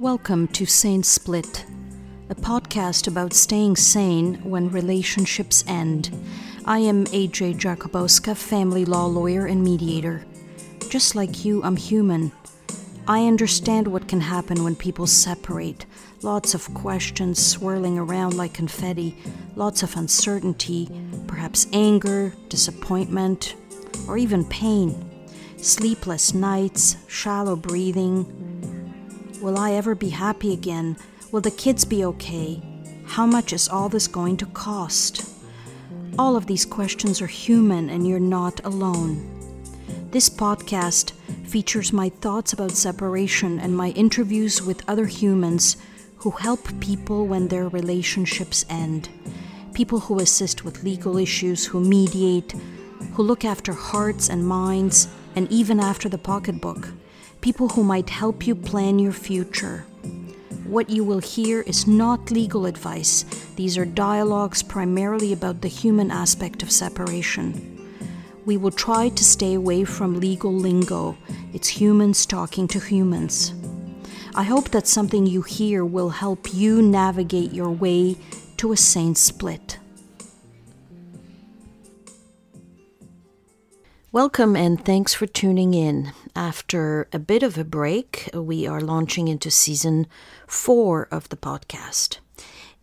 Welcome to Sane Split, a podcast about staying sane when relationships end. I am AJ Jakubowska, family law lawyer and mediator. Just like you, I'm human. I understand what can happen when people separate. Lots of questions swirling around like confetti, lots of uncertainty, perhaps anger, disappointment, or even pain. Sleepless nights, shallow breathing. Will I ever be happy again? Will the kids be okay? How much is all this going to cost? All of these questions are human, and you're not alone. This podcast features my thoughts about separation and my interviews with other humans who help people when their relationships end. People who assist with legal issues, who mediate, who look after hearts and minds, and even after the pocketbook. People who might help you plan your future. What you will hear is not legal advice. These are dialogues primarily about the human aspect of separation. We will try to stay away from legal lingo. It's humans talking to humans. I hope that something you hear will help you navigate your way to a sane split. Welcome and thanks for tuning in. After a bit of a break, we are launching into season four of the podcast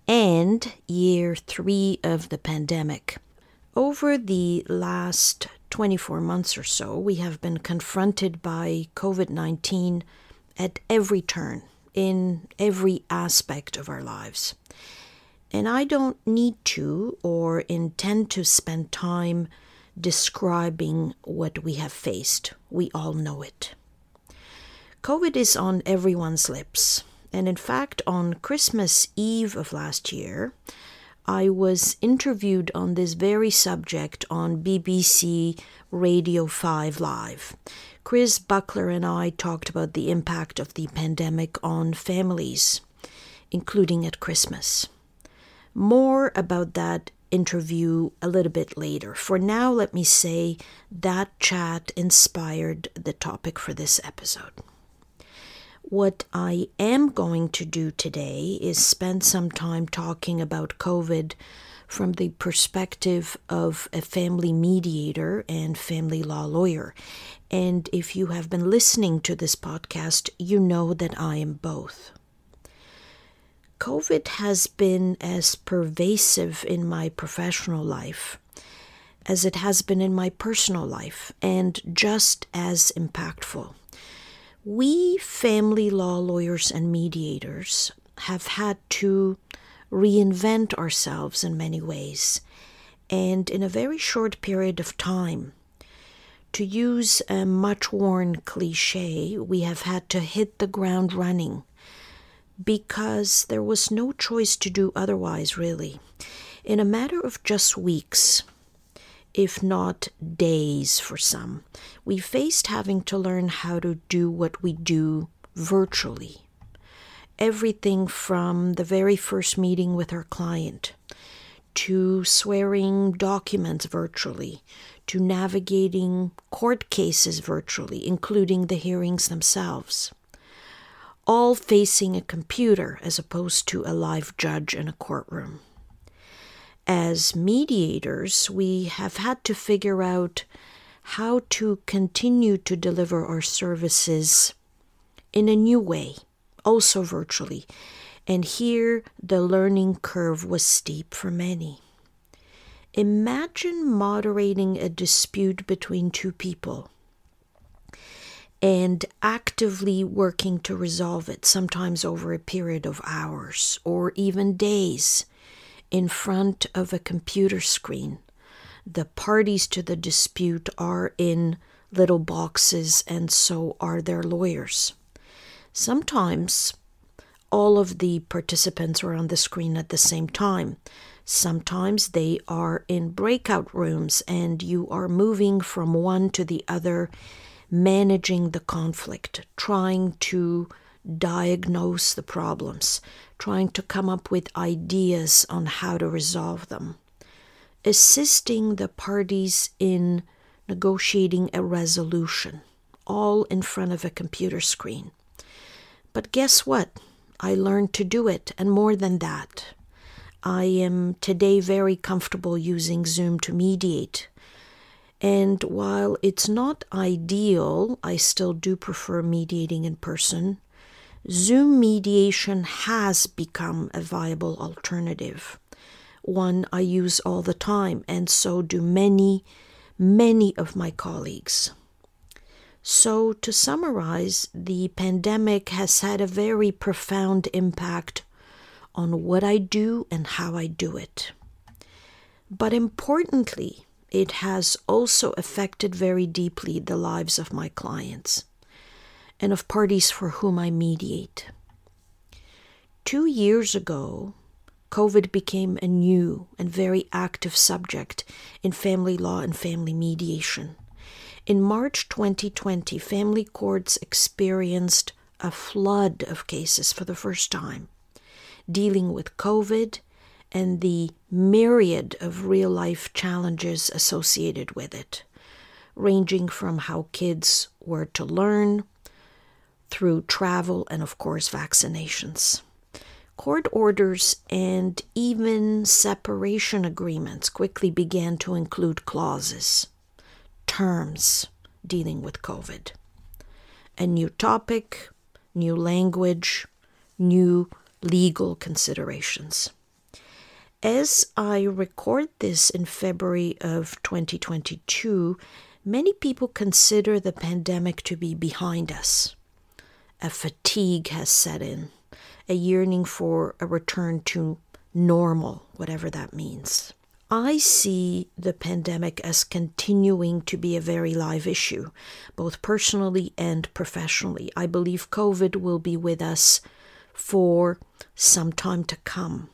and year three of the pandemic. Over the last 24 months or so, we have been confronted by COVID 19 at every turn, in every aspect of our lives. And I don't need to or intend to spend time describing what we have faced. We all know it. COVID is on everyone's lips. And in fact, on Christmas Eve of last year, I was interviewed on this very subject on BBC Radio 5 Live. Chris Buckler and I talked about the impact of the pandemic on families, including at Christmas. More about that interview a little bit later. For now, let me say that chat inspired the topic for this episode. What I am going to do today is spend some time talking about COVID from the perspective of a family mediator and family law lawyer. And if you have been listening to this podcast, you know that I am both. COVID has been as pervasive in my professional life as it has been in my personal life, and just as impactful. We family law lawyers and mediators have had to reinvent ourselves in many ways, and in a very short period of time. To use a much worn cliche, we have had to hit the ground running because there was no choice to do otherwise, really. In a matter of just weeks, if not days for some, we faced having to learn how to do what we do virtually. Everything from the very first meeting with our client to swearing documents virtually to navigating court cases virtually, including the hearings themselves all facing a computer as opposed to a live judge in a courtroom. As mediators, we have had to figure out how to continue to deliver our services in a new way, also virtually. And here the learning curve was steep for many. Imagine moderating a dispute between two people and actively working to resolve it, sometimes over a period of hours or even days, in front of a computer screen. The parties to the dispute are in little boxes, and so are their lawyers. Sometimes all of the participants are on the screen at the same time. Sometimes they are in breakout rooms, and you are moving from one to the other managing the conflict, trying to diagnose the problems, trying to come up with ideas on how to resolve them, assisting the parties in negotiating a resolution, all in front of a computer screen. But guess what? I learned to do it, and more than that. I am today very comfortable using Zoom to mediate. And while it's not ideal, I still do prefer mediating in person. Zoom mediation has become a viable alternative, one I use all the time, and so do many, many of my colleagues. So, to summarize, the pandemic has had a very profound impact on what I do and how I do it. But importantly, it has also affected very deeply the lives of my clients and of parties for whom I mediate. Two years ago, COVID became a new and very active subject in family law and family mediation. In March 2020, family courts experienced a flood of cases for the first time dealing with COVID and the myriad of real life challenges associated with it, ranging from how kids were to learn through travel and, of course, vaccinations. Court orders and even separation agreements quickly began to include clauses, terms dealing with COVID. A new topic, new language, new legal considerations. As I record this in February of 2022, many people consider the pandemic to be behind us. A fatigue has set in, a yearning for a return to normal, whatever that means. I see the pandemic as continuing to be a very live issue, both personally and professionally. I believe COVID will be with us for some time to come.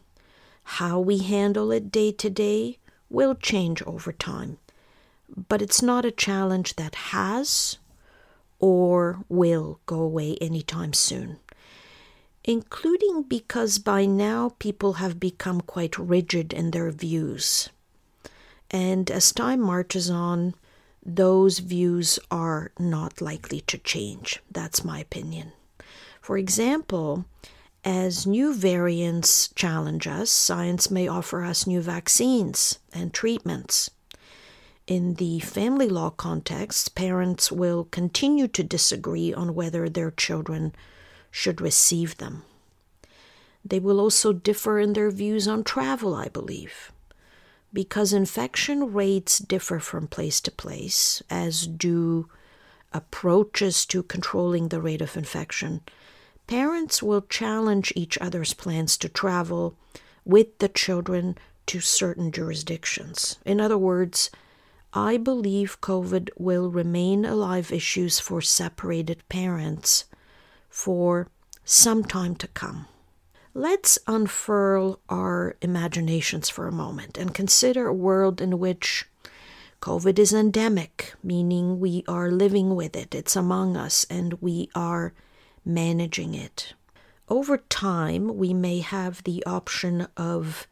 How we handle it day to day will change over time, but it's not a challenge that has or will go away anytime soon. Including because by now people have become quite rigid in their views. And as time marches on, those views are not likely to change. That's my opinion. For example, as new variants challenge us, science may offer us new vaccines and treatments. In the family law context, parents will continue to disagree on whether their children should receive them. They will also differ in their views on travel, I believe. Because infection rates differ from place to place, as do approaches to controlling the rate of infection, parents will challenge each other's plans to travel with the children to certain jurisdictions. In other words, I believe COVID will remain a live issue for separated parents for some time to come. Let's unfurl our imaginations for a moment and consider a world in which COVID is endemic, meaning we are living with it, it's among us, and we are managing it. Over time, we may have the option of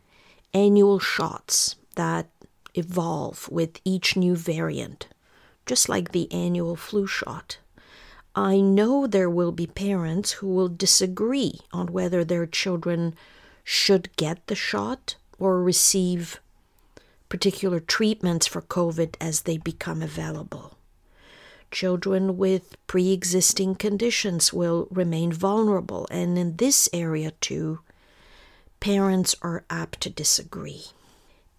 annual shots that evolve with each new variant, just like the annual flu shot. I know there will be parents who will disagree on whether their children should get the shot or receive particular treatments for COVID as they become available. Children with pre existing conditions will remain vulnerable, and in this area too, parents are apt to disagree.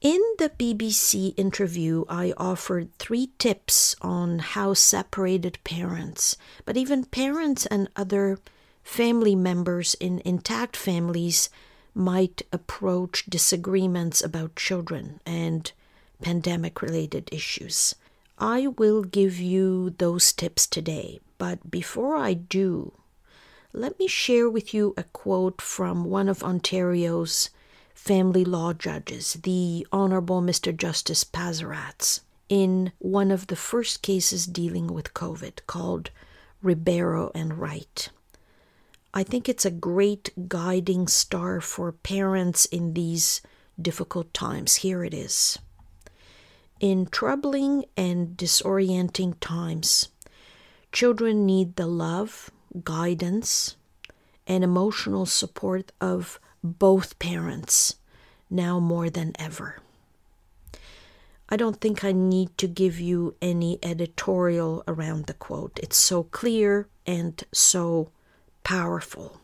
In the BBC interview, I offered three tips on how separated parents, but even parents and other family members in intact families, might approach disagreements about children and pandemic related issues. I will give you those tips today, but before I do, let me share with you a quote from one of Ontario's family law judges, the Honorable Mr. Justice Pazaratz, in one of the first cases dealing with COVID called Ribeiro and Wright. I think it's a great guiding star for parents in these difficult times. Here it is. In troubling and disorienting times, children need the love, guidance, and emotional support of both parents now more than ever. I don't think I need to give you any editorial around the quote. It's so clear and so powerful.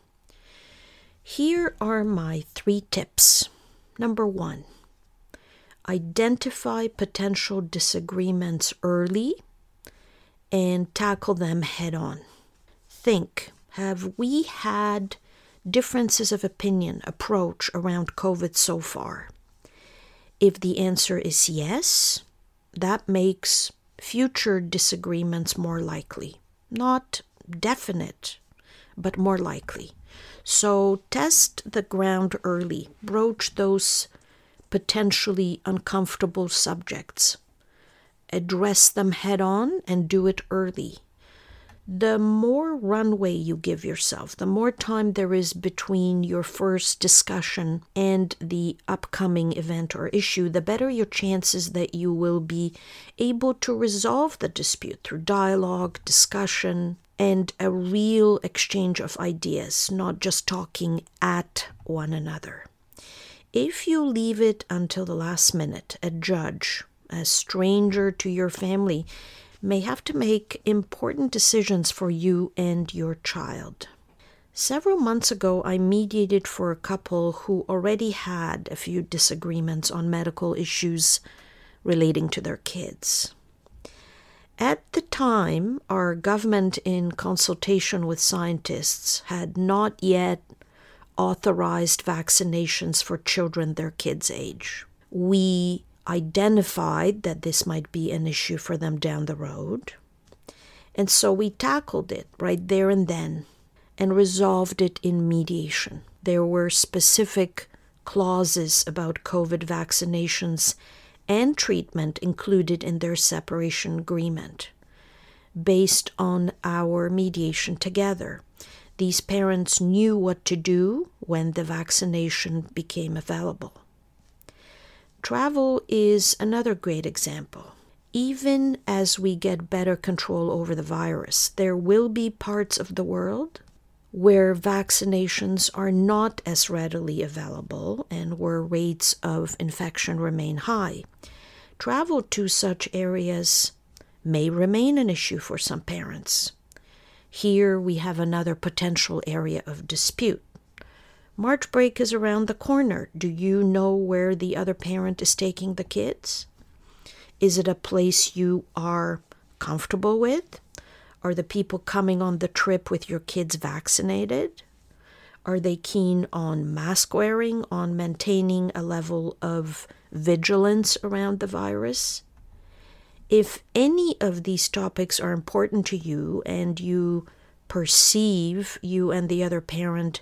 Here are my three tips. Number one, identify potential disagreements early and tackle them head on. Think have we had differences of opinion, approach around COVID so far? If the answer is yes, that makes future disagreements more likely. Not definite, but more likely. So test the ground early, broach those potentially uncomfortable subjects, address them head on, and do it early the more runway you give yourself, the more time there is between your first discussion and the upcoming event or issue, the better your chances that you will be able to resolve the dispute through dialogue, discussion, and a real exchange of ideas, not just talking at one another. If you leave it until the last minute, a judge, a stranger to your family, may have to make important decisions for you and your child. Several months ago, I mediated for a couple who already had a few disagreements on medical issues relating to their kids. At the time, our government, in consultation with scientists, had not yet authorized vaccinations for children their kids' age. We identified that this might be an issue for them down the road. And so we tackled it right there and then and resolved it in mediation. There were specific clauses about COVID vaccinations and treatment included in their separation agreement based on our mediation together. These parents knew what to do when the vaccination became available. Travel is another great example. Even as we get better control over the virus, there will be parts of the world where vaccinations are not as readily available and where rates of infection remain high. Travel to such areas may remain an issue for some parents. Here we have another potential area of dispute. March break is around the corner. Do you know where the other parent is taking the kids? Is it a place you are comfortable with? Are the people coming on the trip with your kids vaccinated? Are they keen on mask wearing, on maintaining a level of vigilance around the virus? If any of these topics are important to you and you perceive you and the other parent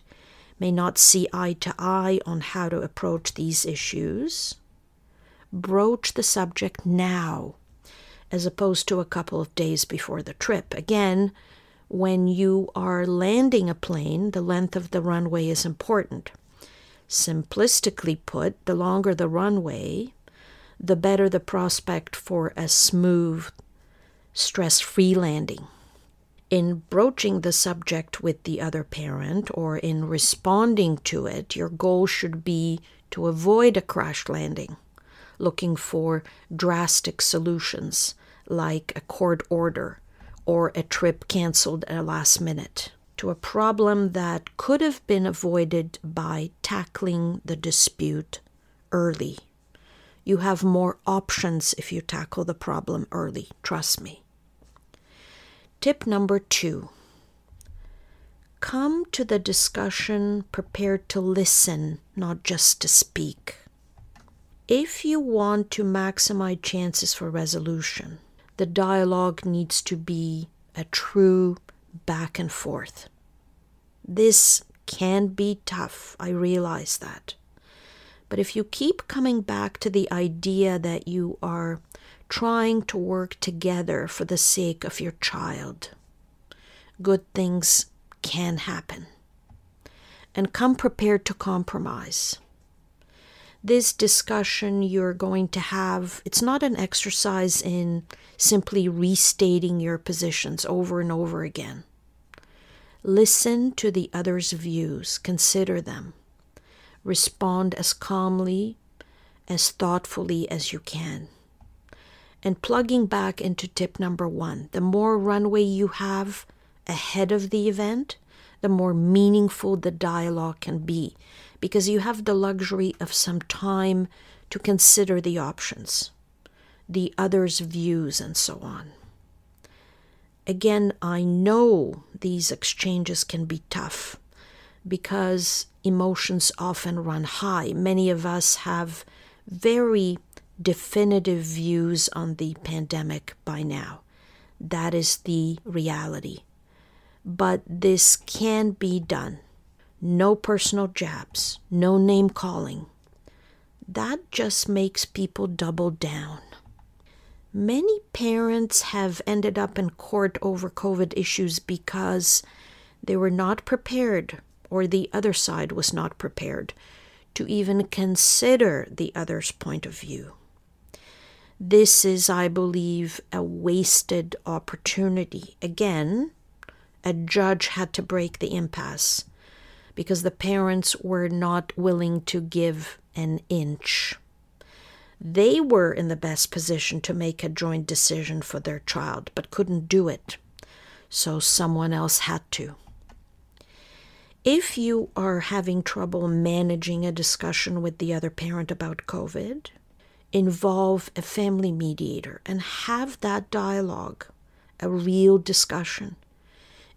may not see eye to eye on how to approach these issues, broach the subject now as opposed to a couple of days before the trip. Again, when you are landing a plane, the length of the runway is important. Simplistically put, the longer the runway, the better the prospect for a smooth, stress free landing in broaching the subject with the other parent or in responding to it, your goal should be to avoid a crash landing, looking for drastic solutions like a court order or a trip canceled at the last minute to a problem that could have been avoided by tackling the dispute early. You have more options if you tackle the problem early, trust me. Tip number two come to the discussion prepared to listen, not just to speak. If you want to maximize chances for resolution, the dialogue needs to be a true back and forth. This can be tough, I realize that. But if you keep coming back to the idea that you are trying to work together for the sake of your child, good things can happen. And come prepared to compromise. This discussion you're going to have, it's not an exercise in simply restating your positions over and over again. Listen to the other's views, consider them. Respond as calmly, as thoughtfully as you can. And plugging back into tip number one, the more runway you have ahead of the event, the more meaningful the dialogue can be because you have the luxury of some time to consider the options, the other's views, and so on. Again, I know these exchanges can be tough because emotions often run high. Many of us have very definitive views on the pandemic by now. That is the reality. But this can be done. No personal jabs, no name calling. That just makes people double down. Many parents have ended up in court over COVID issues because they were not prepared, or the other side was not prepared, to even consider the other's point of view. This is, I believe, a wasted opportunity. Again, a judge had to break the impasse because the parents were not willing to give an inch. They were in the best position to make a joint decision for their child, but couldn't do it. So someone else had to. If you are having trouble managing a discussion with the other parent about COVID, involve a family mediator and have that dialogue, a real discussion,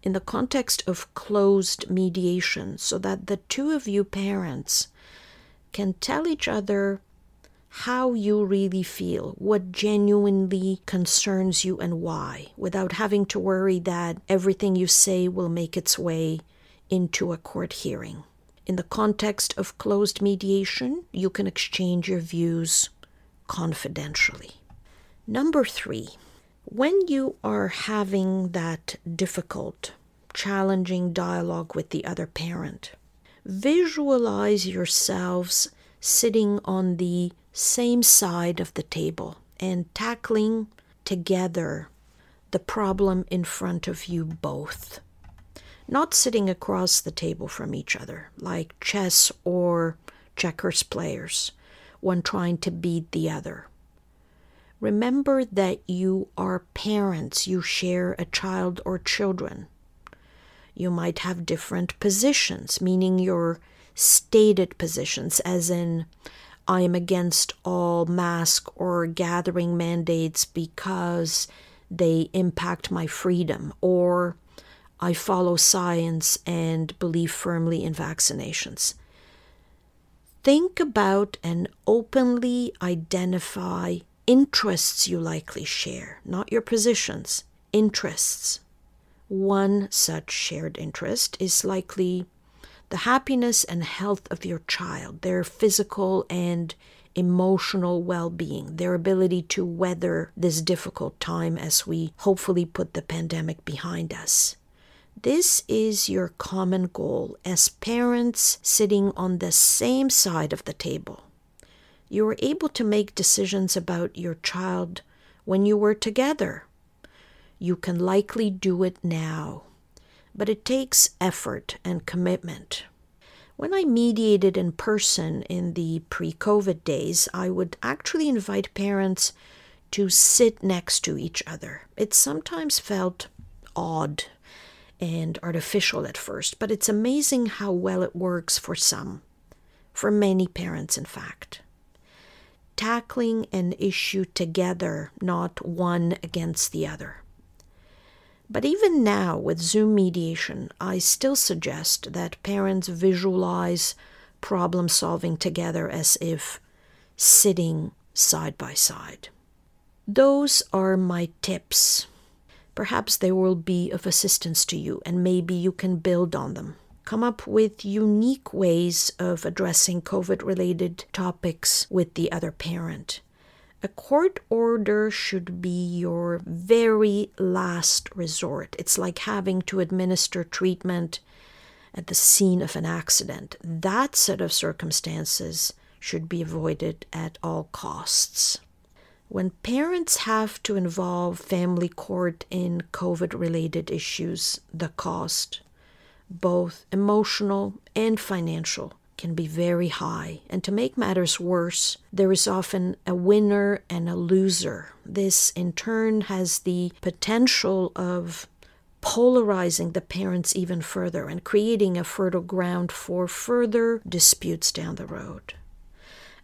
in the context of closed mediation so that the two of you parents can tell each other how you really feel, what genuinely concerns you, and why, without having to worry that everything you say will make its way into a court hearing. In the context of closed mediation, you can exchange your views confidentially. Number three, when you are having that difficult, challenging dialogue with the other parent, visualize yourselves sitting on the same side of the table and tackling together the problem in front of you both. Not sitting across the table from each other like chess or checkers players, one trying to beat the other. Remember that you are parents, you share a child or children. You might have different positions, meaning your stated positions, as in, I am against all mask or gathering mandates because they impact my freedom, or I follow science and believe firmly in vaccinations. Think about and openly identify interests you likely share, not your positions, interests. One such shared interest is likely the happiness and health of your child, their physical and emotional well being, their ability to weather this difficult time as we hopefully put the pandemic behind us. This is your common goal as parents sitting on the same side of the table. You were able to make decisions about your child when you were together. You can likely do it now but it takes effort and commitment. When I mediated in person in the pre COVID days, I would actually invite parents to sit next to each other. It sometimes felt odd and artificial at first, but it's amazing how well it works for some, for many parents, in fact. Tackling an issue together, not one against the other. But even now, with Zoom mediation, I still suggest that parents visualize problem solving together as if sitting side by side. Those are my tips. Perhaps they will be of assistance to you, and maybe you can build on them. Come up with unique ways of addressing COVID related topics with the other parent. A court order should be your very last resort. It's like having to administer treatment at the scene of an accident. That set of circumstances should be avoided at all costs. When parents have to involve family court in COVID related issues, the cost both emotional and financial, can be very high. And to make matters worse, there is often a winner and a loser. This, in turn, has the potential of polarizing the parents even further and creating a fertile ground for further disputes down the road.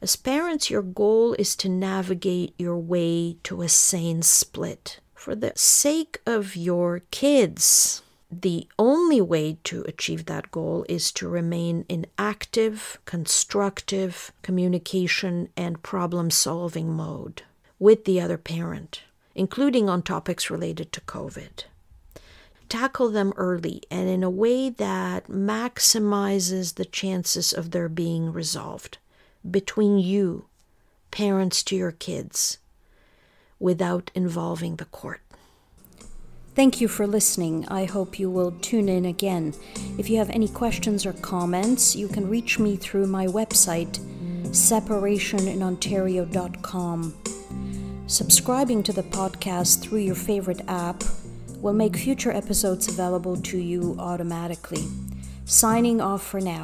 As parents, your goal is to navigate your way to a sane split. For the sake of your kids, the only way to achieve that goal is to remain in active, constructive communication and problem solving mode with the other parent, including on topics related to COVID. Tackle them early and in a way that maximizes the chances of their being resolved between you, parents to your kids, without involving the court. Thank you for listening. I hope you will tune in again. If you have any questions or comments, you can reach me through my website, separationinontario.com. Subscribing to the podcast through your favorite app will make future episodes available to you automatically. Signing off for now.